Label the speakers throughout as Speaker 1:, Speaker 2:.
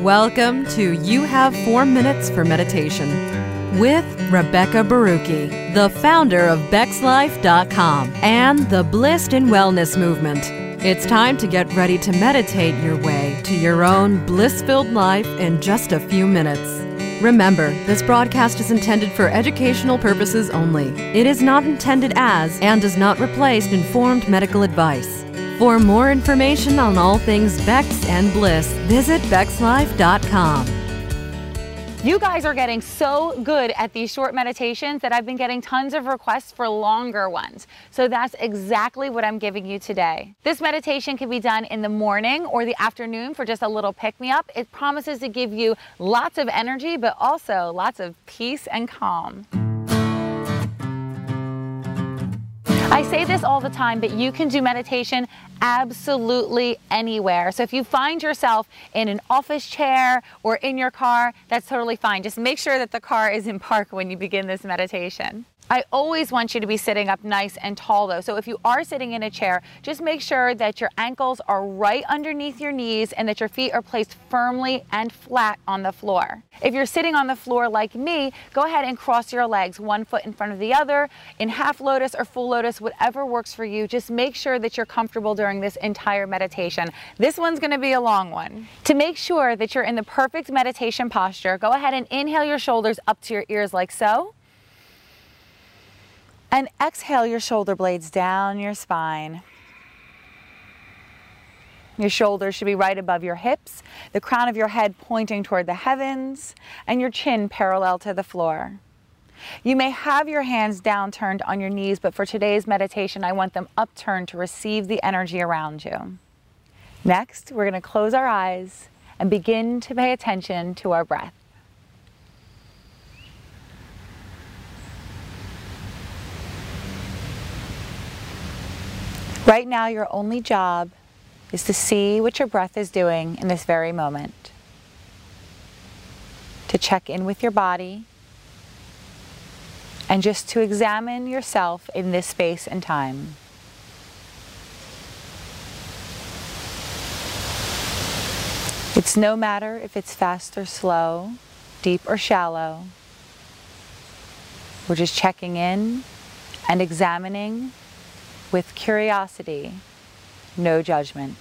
Speaker 1: Welcome to You Have Four Minutes for Meditation with Rebecca Baruchi, the founder of BexLife.com and the Blissed and Wellness Movement. It's time to get ready to meditate your way to your own bliss filled life in just a few minutes. Remember, this broadcast is intended for educational purposes only. It is not intended as and does not replace informed medical advice. For more information on all things Bex and Bliss, visit BexLife.com.
Speaker 2: You guys are getting so good at these short meditations that I've been getting tons of requests for longer ones. So that's exactly what I'm giving you today. This meditation can be done in the morning or the afternoon for just a little pick me up. It promises to give you lots of energy, but also lots of peace and calm. I say this all the time, but you can do meditation absolutely anywhere. So if you find yourself in an office chair or in your car, that's totally fine. Just make sure that the car is in park when you begin this meditation. I always want you to be sitting up nice and tall though. So if you are sitting in a chair, just make sure that your ankles are right underneath your knees and that your feet are placed firmly and flat on the floor. If you're sitting on the floor like me, go ahead and cross your legs, one foot in front of the other, in half lotus or full lotus, whatever works for you. Just make sure that you're comfortable during this entire meditation. This one's gonna be a long one. To make sure that you're in the perfect meditation posture, go ahead and inhale your shoulders up to your ears like so. And exhale your shoulder blades down your spine. Your shoulders should be right above your hips, the crown of your head pointing toward the heavens, and your chin parallel to the floor. You may have your hands downturned on your knees, but for today's meditation, I want them upturned to receive the energy around you. Next, we're going to close our eyes and begin to pay attention to our breath. Right now, your only job is to see what your breath is doing in this very moment. To check in with your body and just to examine yourself in this space and time. It's no matter if it's fast or slow, deep or shallow. We're just checking in and examining with curiosity, no judgment.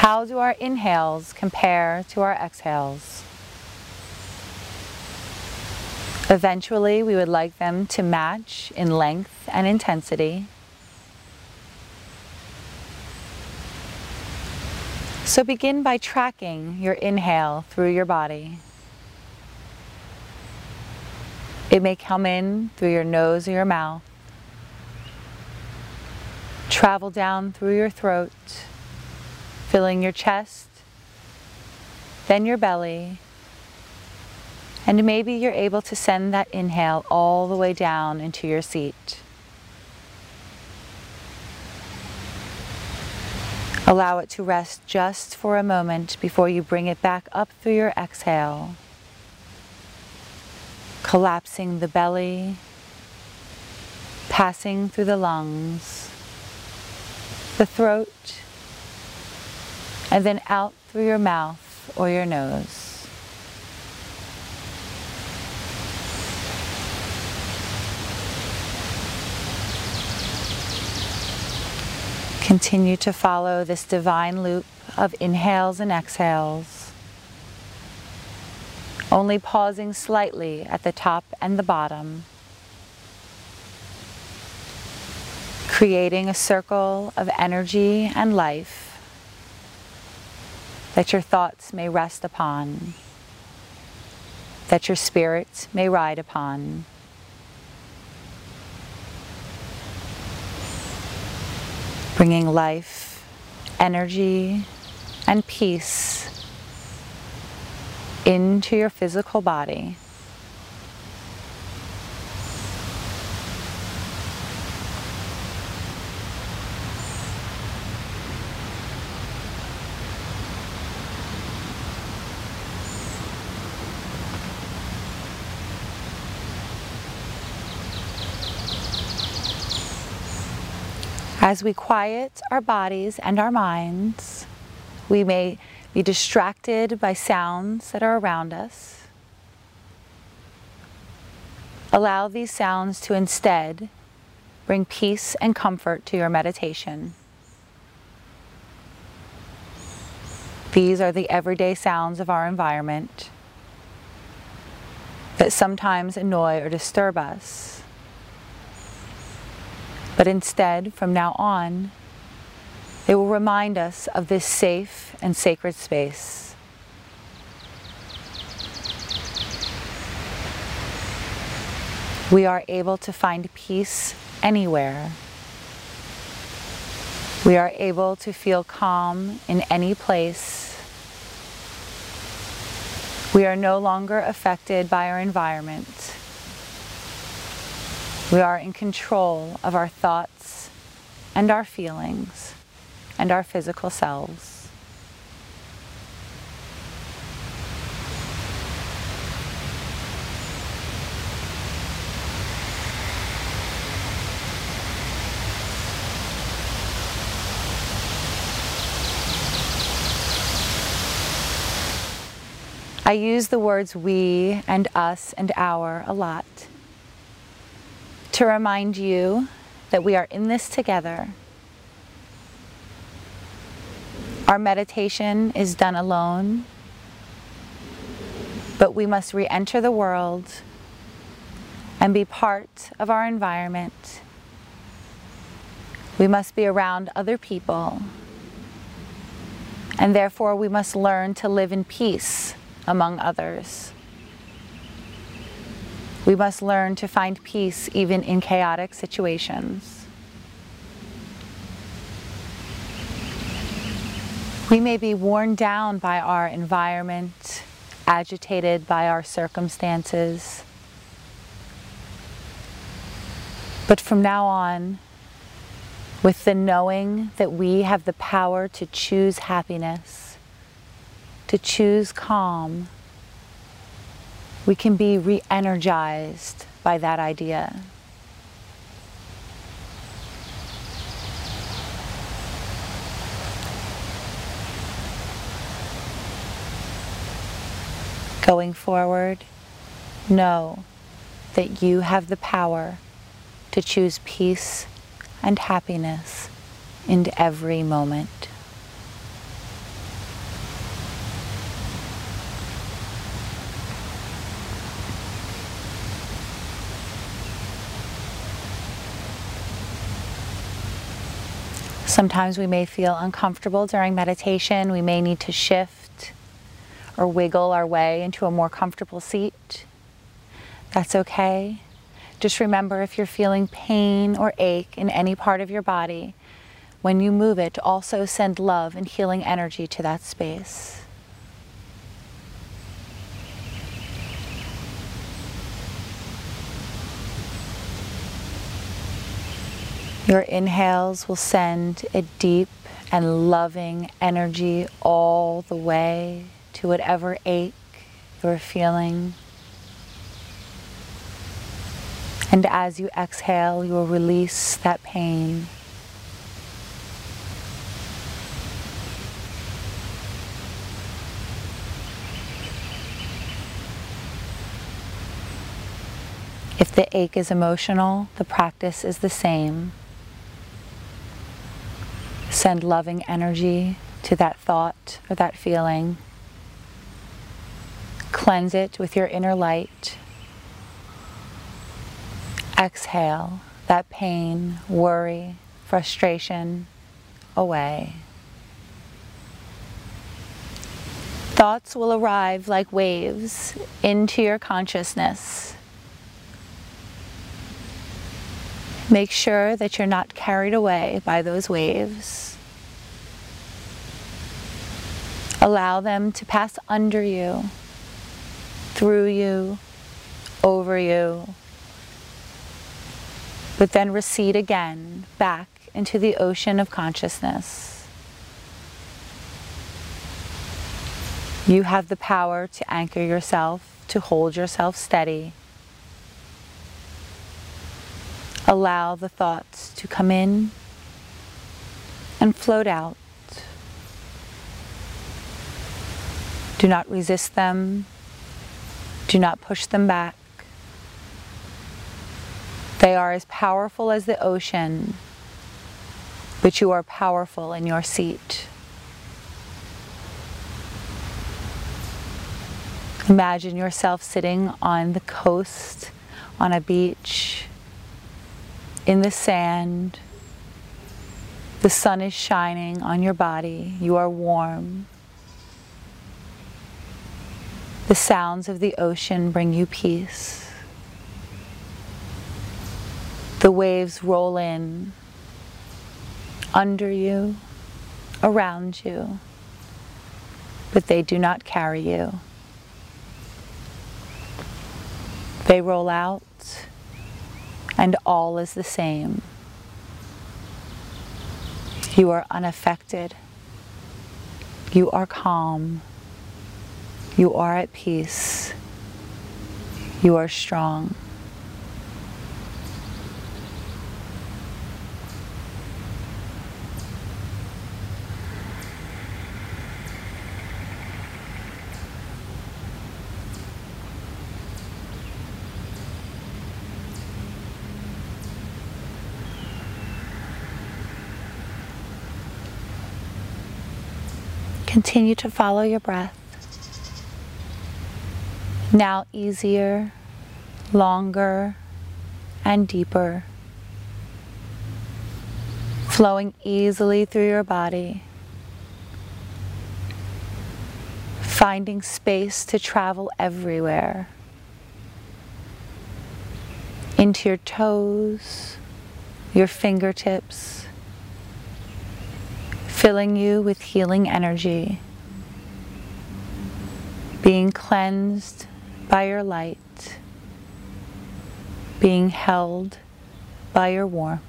Speaker 2: How do our inhales compare to our exhales? Eventually, we would like them to match in length and intensity. So begin by tracking your inhale through your body. It may come in through your nose or your mouth, travel down through your throat, filling your chest, then your belly, and maybe you're able to send that inhale all the way down into your seat. Allow it to rest just for a moment before you bring it back up through your exhale, collapsing the belly, passing through the lungs, the throat, and then out through your mouth or your nose. Continue to follow this divine loop of inhales and exhales, only pausing slightly at the top and the bottom, creating a circle of energy and life that your thoughts may rest upon, that your spirit may ride upon. Bringing life, energy, and peace into your physical body. As we quiet our bodies and our minds, we may be distracted by sounds that are around us. Allow these sounds to instead bring peace and comfort to your meditation. These are the everyday sounds of our environment that sometimes annoy or disturb us. But instead, from now on, they will remind us of this safe and sacred space. We are able to find peace anywhere. We are able to feel calm in any place. We are no longer affected by our environment. We are in control of our thoughts and our feelings and our physical selves. I use the words we and us and our a lot to remind you that we are in this together. Our meditation is done alone, but we must re enter the world and be part of our environment. We must be around other people, and therefore we must learn to live in peace among others. We must learn to find peace even in chaotic situations. We may be worn down by our environment, agitated by our circumstances. But from now on, with the knowing that we have the power to choose happiness, to choose calm, we can be re energized by that idea. Going forward, know that you have the power to choose peace and happiness in every moment. Sometimes we may feel uncomfortable during meditation. We may need to shift or wiggle our way into a more comfortable seat. That's okay. Just remember if you're feeling pain or ache in any part of your body, when you move it, also send love and healing energy to that space. Your inhales will send a deep and loving energy all the way to whatever ache you're feeling. And as you exhale, you will release that pain. If the ache is emotional, the practice is the same. Send loving energy to that thought or that feeling. Cleanse it with your inner light. Exhale that pain, worry, frustration away. Thoughts will arrive like waves into your consciousness. Make sure that you're not carried away by those waves. Allow them to pass under you, through you, over you, but then recede again back into the ocean of consciousness. You have the power to anchor yourself, to hold yourself steady Allow the thoughts to come in and float out. Do not resist them. Do not push them back. They are as powerful as the ocean, but you are powerful in your seat. Imagine yourself sitting on the coast, on a beach, in the sand. The sun is shining on your body. You are warm. The sounds of the ocean bring you peace. The waves roll in under you, around you, but they do not carry you. They roll out, and all is the same. You are unaffected. You are calm. You are at peace. You are strong. Continue to follow your breath. Now easier, longer, and deeper. Flowing easily through your body. Finding space to travel everywhere. Into your toes, your fingertips, filling you with healing energy, being cleansed by your light, being held by your warmth.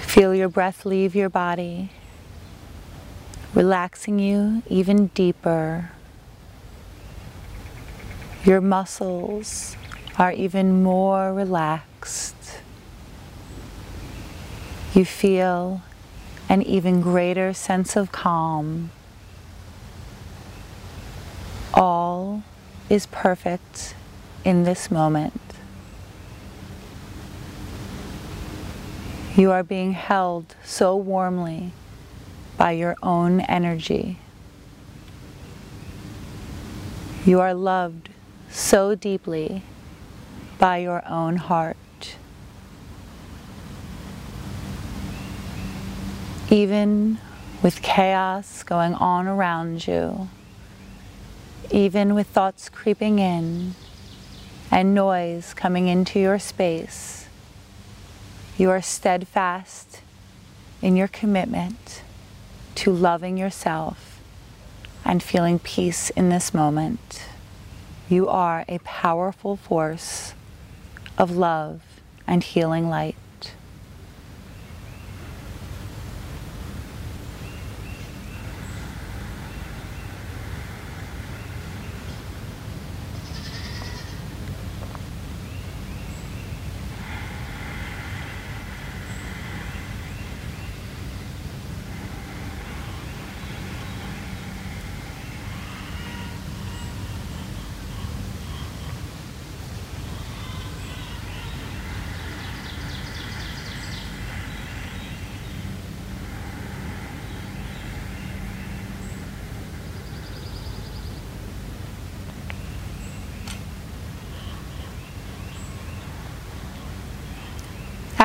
Speaker 2: Feel your breath leave your body, relaxing you even deeper. Your muscles are even more relaxed you feel an even greater sense of calm. All is perfect in this moment. You are being held so warmly by your own energy. You are loved so deeply by your own heart. even with chaos going on around you, even with thoughts creeping in and noise coming into your space, you are steadfast in your commitment to loving yourself and feeling peace in this moment. You are a powerful force of love and healing light.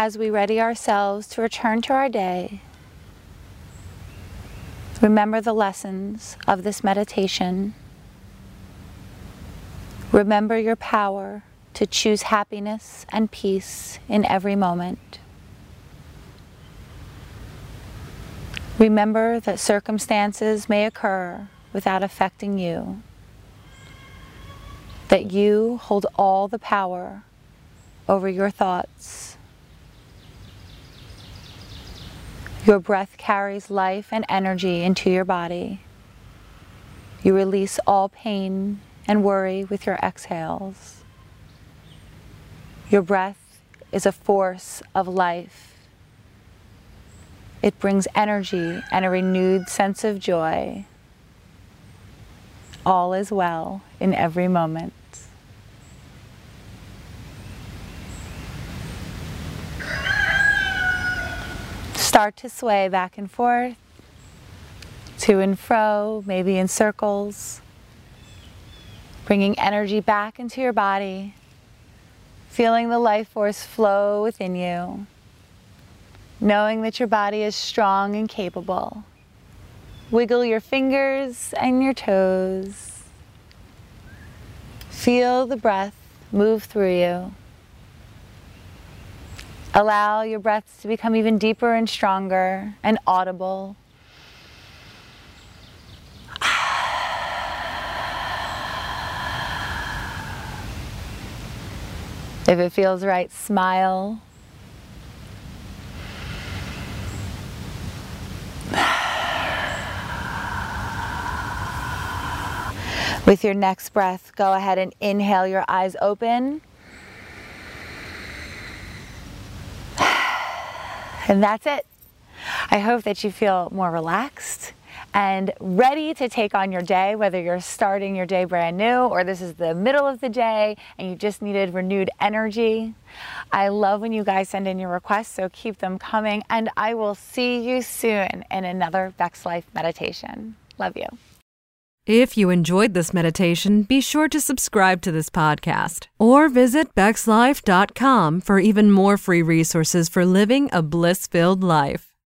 Speaker 2: As we ready ourselves to return to our day, remember the lessons of this meditation. Remember your power to choose happiness and peace in every moment. Remember that circumstances may occur without affecting you, that you hold all the power over your thoughts Your breath carries life and energy into your body. You release all pain and worry with your exhales. Your breath is a force of life It brings energy and a renewed sense of joy. All is well in every moment. Start to sway back and forth, to and fro, maybe in circles, bringing energy back into your body, feeling the life force flow within you, knowing that your body is strong and capable. Wiggle your fingers and your toes. Feel the breath move through you. Allow your breaths to become even deeper and stronger and audible. If it feels right, smile. With your next breath, go ahead and inhale your eyes open. And that's it. I hope that you feel more relaxed and ready to take on your day, whether you're starting your day brand new or this is the middle of the day and you just needed renewed energy. I love when you guys send in your requests, so keep them coming. And I will see you soon in another Bex Life meditation. Love you.
Speaker 1: If you enjoyed this meditation, be sure to subscribe to this podcast or visit BexLife.com for even more free resources for living a bliss filled life.